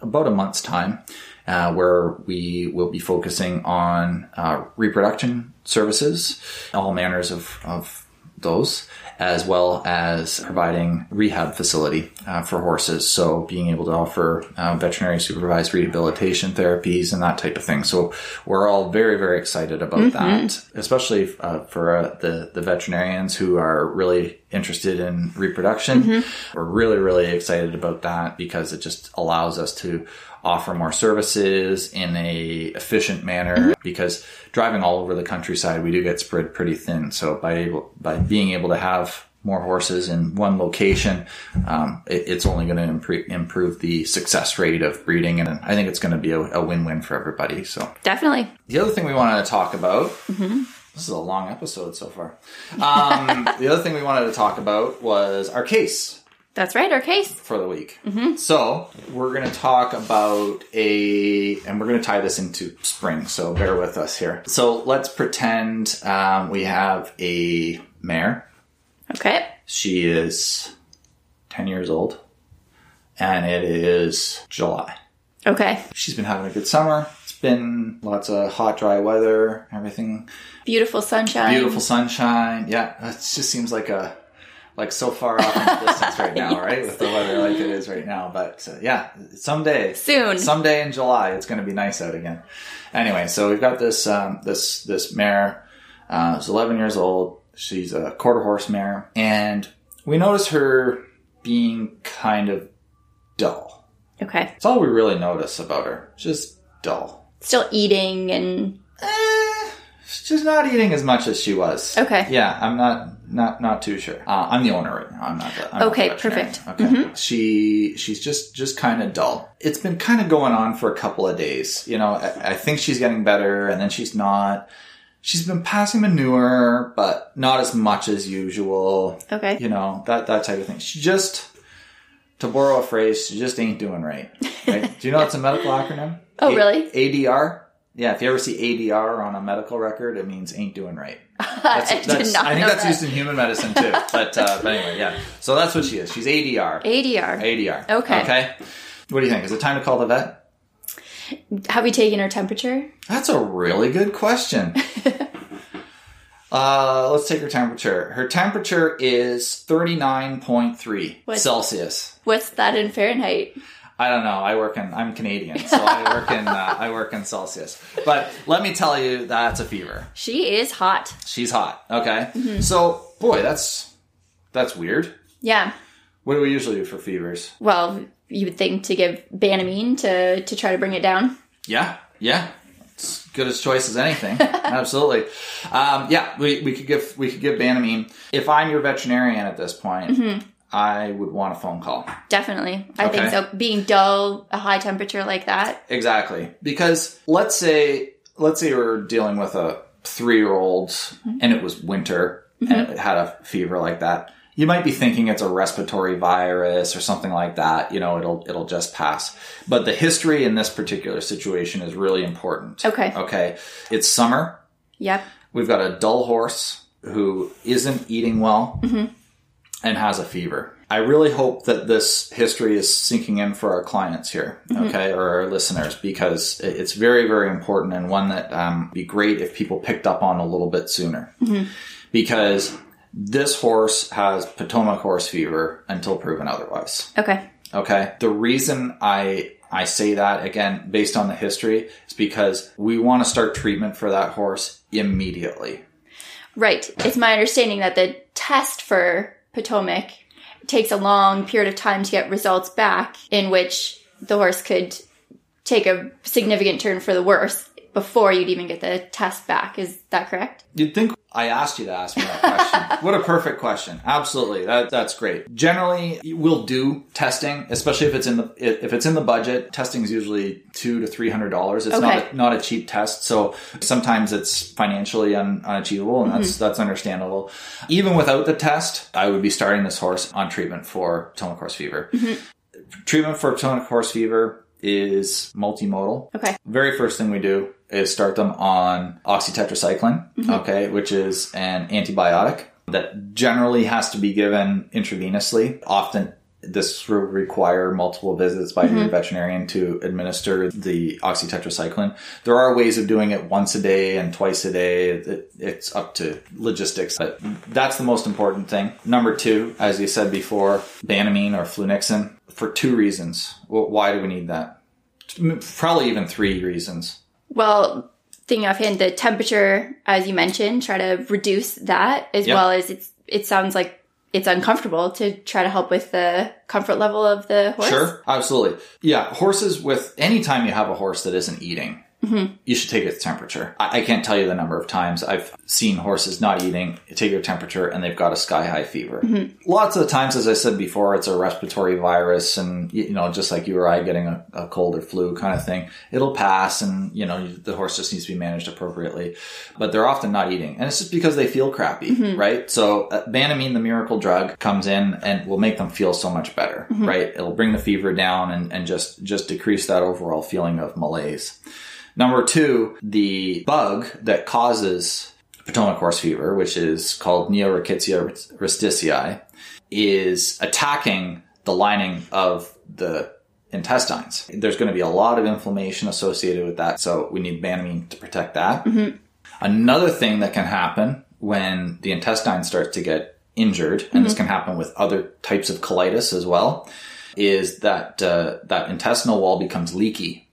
about a month's time. Uh, where we will be focusing on uh, reproduction services, all manners of, of those, as well as providing rehab facility uh, for horses. So being able to offer uh, veterinary supervised rehabilitation therapies and that type of thing. So we're all very, very excited about mm-hmm. that, especially uh, for uh, the, the veterinarians who are really interested in reproduction. We're really, really excited about that because it just allows us to offer more services in a efficient manner because driving all over the countryside, we do get spread pretty thin. So by able, by being able to have more horses in one location, um, it, it's only going to improve, improve the success rate of breeding. And I think it's going to be a, a win-win for everybody. So Definitely. the other thing we wanted to talk about, this is a long episode so far. Um, the other thing we wanted to talk about was our case That's right, our case. for the week. So we're going to talk about a, and we're going to tie this into spring. So bear with us here. So let's pretend um, we have a mare. Okay. She is 10 years old and it is July. Okay. She's been having a good summer. It's been lots of hot, dry weather, everything Beautiful sunshine. beautiful sunshine. Yeah, it just seems like a like so far off in the distance right now, right? With the weather like it is right now. But uh, yeah, someday, Soon. someday in July, it's going to be nice out again. Anyway, so we've got this um, this this mare. Uh, she's 11 years old. She's a quarter horse mare, and we notice her being kind of dull. Okay. That's all we really notice about her. Just dull. Still eating and Eh, she's not eating as much as she was. Okay. Yeah, I'm not not not too sure. Uh, I'm the owner right now. I'm not the. I'm not Okay, veterinarian. perfect. Mm-hmm. Okay. She she's just just kind of dull. It's been kind of going on for a couple of days. You know, I, I think she's getting better, and then she's not. She's been passing manure, but not as much as usual. okay. You know that that type of thing. She just, to borrow a phrase, she just ain't doing right. right? Do you know it's a medical acronym? Oh, A- really? ADR. Yeah, if you ever see ADR on a medical record, it means ain't doing right. I did That's, not I think that's that. used in human medicine too. But, uh, but anyway, yeah. So that's what she is. She's ADR. ADR. ADR. Okay. Okay. What do you think? Is it time to call the vet? Have we taken her temperature? That's a really good question. uh, let's take her temperature. Her temperature is 39.3 What? Celsius. What's that in Fahrenheit? I don't know. I work in. I'm Canadian, so I work in. Uh, I work in Celsius. But let me tell you, that's a fever. She is hot. She's hot. Okay. Mm-hmm. So, boy, that's that's weird. Yeah. What do we usually do for fevers? Well, you would think to give Banamine to to try to bring it down. Yeah, yeah. It's good as choice as anything. Absolutely. Um, yeah, we, we could give we could give Banamine. If I'm your veterinarian at this point, Mm-hmm. I would want a phone call. Definitely. I think so. Being dull, a high temperature like that. Exactly. Because let's say let's say we're dealing with a three year old Mm-hmm. and it was winter and it had a fever like that. You might be thinking it's a respiratory virus or something like that. You know, it'll it'll just pass. But the history in this particular situation is really important. Okay. Okay. It's summer. Yep. We've got a dull horse who isn't eating well and has a fever. I really hope that this history is sinking in for our clients here, okay, or our listeners, because it's very, very important and one that um, be great if people picked up on a little bit sooner. Because this horse has Potomac horse fever until proven otherwise. Okay. Okay. The reason I I say that again based on the history is because we want to start treatment for that horse immediately. Right. It's my understanding that the test for Potomac takes a long period of time to get results back, in which the horse could take a significant turn for the worse before you'd even get the test back. Is that correct? You'd think I asked you to ask me that question. what a perfect question. Absolutely. That that's great. Generally, we'll do testing, especially if it's in the if it's in the budget. Testing is usually 2 to 300 dollars. It's not a, not a cheap test. So sometimes it's financially un, unachievable and that's mm-hmm. that's understandable. Even without the test, I would be starting this horse on treatment for Potomac horse fever. Mm-hmm. Treatment for Potomac horse fever is multimodal. Okay. Very first thing we do is start them on oxytetracycline, mm-hmm. okay, which is an antibiotic that generally has to be given intravenously. Often this will require multiple visits by your mm-hmm. veterinarian to administer the oxytetracycline. There are ways of doing it once a day and twice a day. It, it's up to logistics, but that's the most important thing. Number two, as you said before, Banamine or Flunixin for two reasons. Well, why do we need that? Probably even three reasons. Well, thinking offhand, the temperature, as you mentioned, try to reduce that as Yep. well as it's. It sounds like it's uncomfortable to try to help with the comfort level of the horse. Sure, absolutely. Yeah, horses with anytime you have a horse that isn't eating, Mm-hmm. you should take its temperature. I, I can't tell you the number of times I've seen horses not eating, take their temperature, and they've got a sky high fever. Mm-hmm. Lots of times, as I said before, it's a respiratory virus, and you know, just like you or I getting a, a cold or flu kind of thing, it'll pass, and you know, the horse just needs to be managed appropriately. But they're often not eating, and it's just because they feel crappy, mm-hmm. right? So, uh, Banamine, the miracle drug, comes in and will make them feel so much better, right? It'll bring the fever down and, and just just decrease that overall feeling of malaise. Number two, the bug that causes Potomac horse fever, which is called Neorickettsia risticei, is attacking the lining of the intestines. There's going to be a lot of inflammation associated with that, so we need Banamine to protect that. Another thing that can happen when the intestine starts to get injured, and this can happen with other types of colitis as well, is that uh, that intestinal wall becomes leaky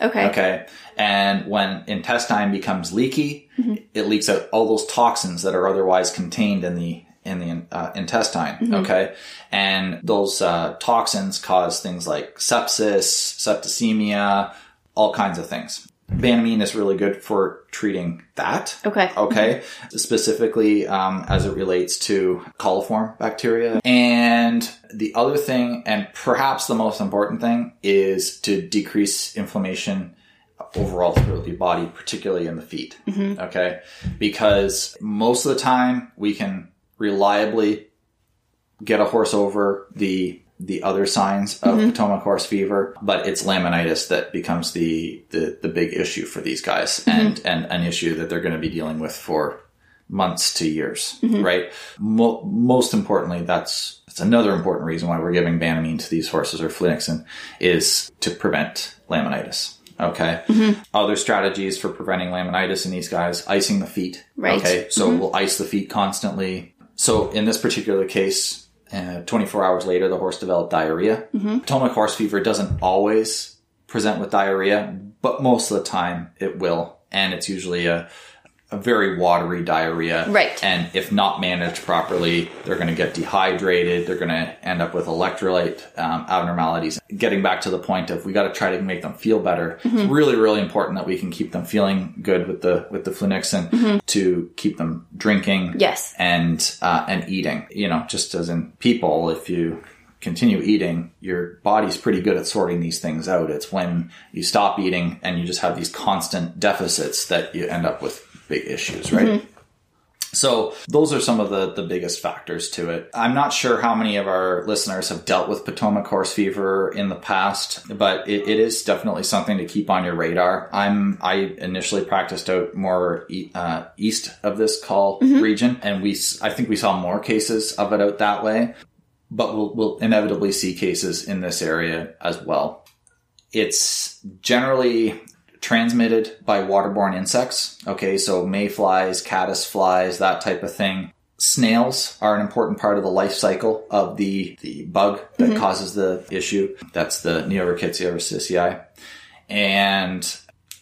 Okay. Okay. And when intestine becomes leaky, it leaks out all those toxins that are otherwise contained in the in the uh, intestine. Okay. And those uh, toxins cause things like sepsis, septicemia, all kinds of things. Banamine is really good for treating that. Okay. Okay. Specifically, um, as it relates to coliform bacteria. And the other thing, and perhaps the most important thing, is to decrease inflammation overall throughout the body, particularly in the feet. Okay. Because most of the time we can reliably get a horse over the the other signs of mm-hmm. Potomac horse fever, but it's laminitis that becomes the, the, the big issue for these guys mm-hmm. and, and an issue that they're going to be dealing with for months to years, mm-hmm. right? Mo- most importantly, that's, that's another important reason why we're giving Banamine to these horses or Flunixin is to prevent laminitis. Okay. Other strategies for preventing laminitis in these guys, icing the feet. Right. Okay. So we'll ice the feet constantly. So in this particular case, uh, 24 hours later, the horse developed diarrhea. Potomac horse fever doesn't always present with diarrhea, but most of the time it will. And it's usually a, a very watery diarrhea. Right. And if not managed properly, they're going to get dehydrated. They're going to end up with electrolyte um, abnormalities. Getting back to the point of we got to try to make them feel better. It's really, really important that we can keep them feeling good with the with the flunixin to keep them drinking Yes. and uh, and eating. You know, just as in people, if you continue eating, your body's pretty good at sorting these things out. It's when you stop eating and you just have these constant deficits that you end up with big issues, right? So those are some of the, the biggest factors to it. I'm not sure how many of our listeners have dealt with Potomac horse fever in the past, but it, it is definitely something to keep on your radar. I'm I initially practiced out more e- uh, east of this call region, and we I think we saw more cases of it out that way, but we'll we'll inevitably see cases in this area as well. It's generally transmitted by waterborne insects. Okay, so mayflies, caddis flies, that type of thing. Snails are an important part of the life cycle of the, the bug that mm-hmm. causes the issue. That's the Neorickettsia risticei. And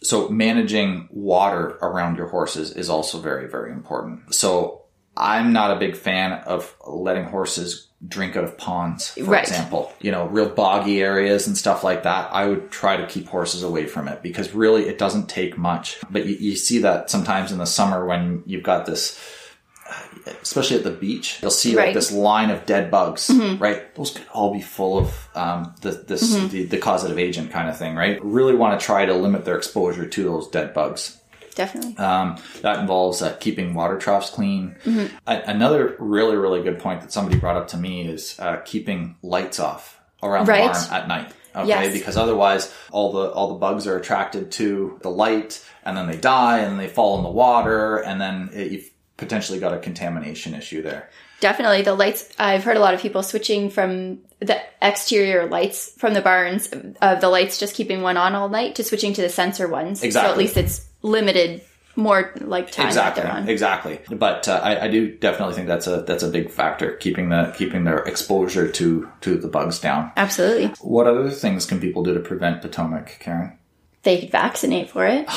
so managing water around your horses is also very, very important. So I'm not a big fan of letting horses drink out of ponds, for Right. example. You know, real boggy areas and stuff like that. I would try to keep horses away from it because really it doesn't take much. But you, you see that sometimes in the summer when you've got this especially at the beach, you'll see like this line of dead bugs, right? Those could all be full of um, the, this the, the causative agent kind of thing, right? Really want to try to limit their exposure to those dead bugs. Definitely. Um, that involves uh, keeping water troughs clean. A- another really, really good point that somebody brought up to me is uh, keeping lights off around Right. the barn at night. Okay, Yes. because otherwise all the all the bugs are attracted to the light, and then they die, and they fall in the water, and then it, you've potentially got a contamination issue there. Definitely. The lights, I've heard a lot of people switching from the exterior lights from the barns, of the lights just keeping one on all night, to switching to the sensor ones. So Exactly. at least it's limited more like time exactly, that they're on. exactly. But uh, I, I do definitely think that's a that's a big factor keeping the keeping their exposure to to the bugs down. Absolutely. What other things can people do to prevent Potomac, Karen? They could vaccinate for it.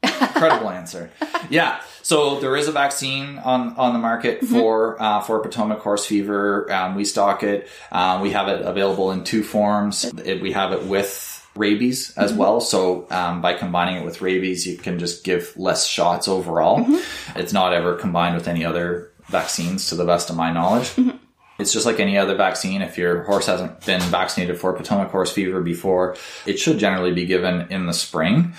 Incredible answer. Yeah. So there is a vaccine on, on the market Mm-hmm. for uh, for Potomac horse fever. Um, we stock it. Um, we have it available in two forms. It, we have it with rabies as Mm-hmm. well. So um, by combining it with rabies, you can just give less shots overall. Mm-hmm. It's not ever combined with any other vaccines, to the best of my knowledge. Mm-hmm. It's just like any other vaccine. If your horse hasn't been vaccinated for Potomac horse fever before, it should generally be given in the spring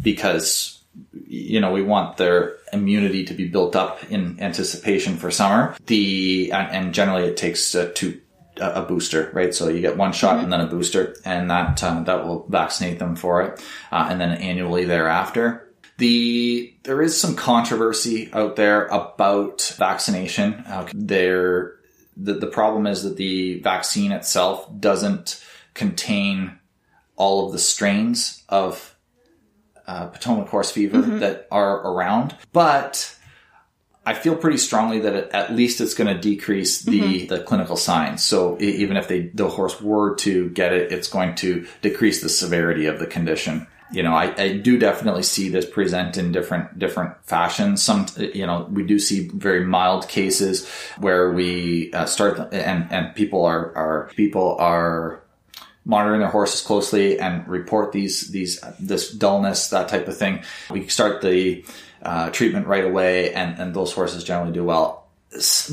because, you know, we want their immunity to be built up in anticipation for summer. The, and, and generally it takes uh, two, a booster, right? So you get one shot and then a booster and that, uh, that will vaccinate them for it. Uh, and then annually thereafter. The there is some controversy out there about vaccination. Uh, there, the the problem is that the vaccine itself doesn't contain all of the strains of uh, Potomac horse fever that are around, but I feel pretty strongly that it, at least it's going to decrease the, the clinical signs. So even if they, the horse were to get it, it's going to decrease the severity of the condition. You know, I, I do definitely see this present in different, different fashions. Some, you know, we do see very mild cases where we uh, start and, and people are, are, people are monitoring their horses closely and report these these this dullness that type of thing we start the uh, treatment right away and and those horses generally do well.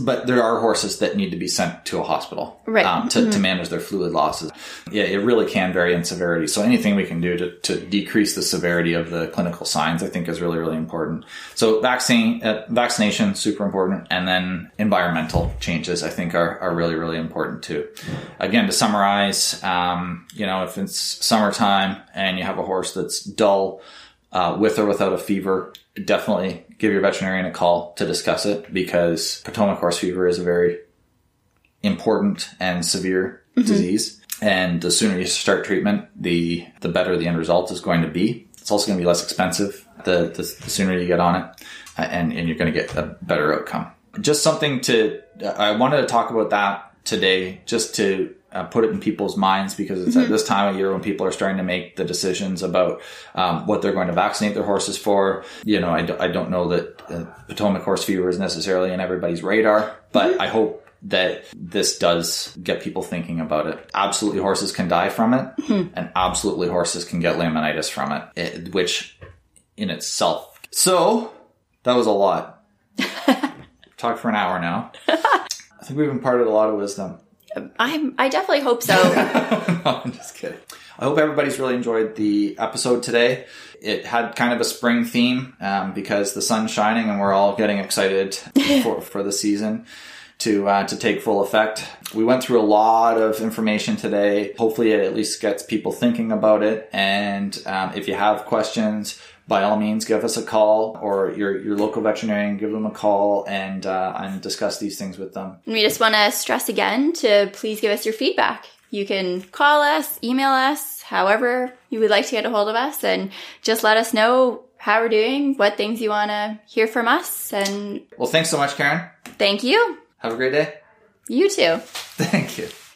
But there are horses that need to be sent to a hospital Right. um, to, to manage their fluid losses. Yeah it really can vary in severity. So anything we can do to, to decrease the severity of the clinical signs i think is really really important. So vaccine uh, vaccination super important and then environmental changes i think are, are really really important too. Again to summarize um, you know if it's summertime and you have a horse that's dull uh, with or without a fever definitely give your veterinarian a call to discuss it because potomac horse fever is a very important and severe disease. And the sooner you start treatment, the the better the end result is going to be. It's also going to be less expensive the, the, the sooner you get on it, uh, and, and you're going to get a better outcome. Just something to, I wanted to talk about that today, just to uh, put it in people's minds because it's at this time of year when people are starting to make the decisions about um, what they're going to vaccinate their horses for. You know, I, do, I don't know that uh, Potomac horse fever is necessarily in everybody's radar, but I hope that this does get people thinking about it. Absolutely, horses can die from it, and absolutely, horses can get laminitis from it, it which in itself. So, that was a lot. Talked for an hour now. I think we've imparted a lot of wisdom. I'm, I definitely hope so. no, I'm just kidding. I hope everybody's really enjoyed the episode today. It had kind of a spring theme um, because the sun's shining and we're all getting excited for, for the season to uh, to take full effect. We went through a lot of information today. Hopefully, it at least gets people thinking about it. And um, if you have questions, by all means, give us a call or your your local veterinarian, give them a call and uh, and discuss these things with them. And we just want to stress again to please give us your feedback. You can call us, email us, however you would like to get a hold of us, and just let us know how we're doing, what things you want to hear from us. And Well, thanks so much, Karen. thank you. Have a great day. You too. Thank you.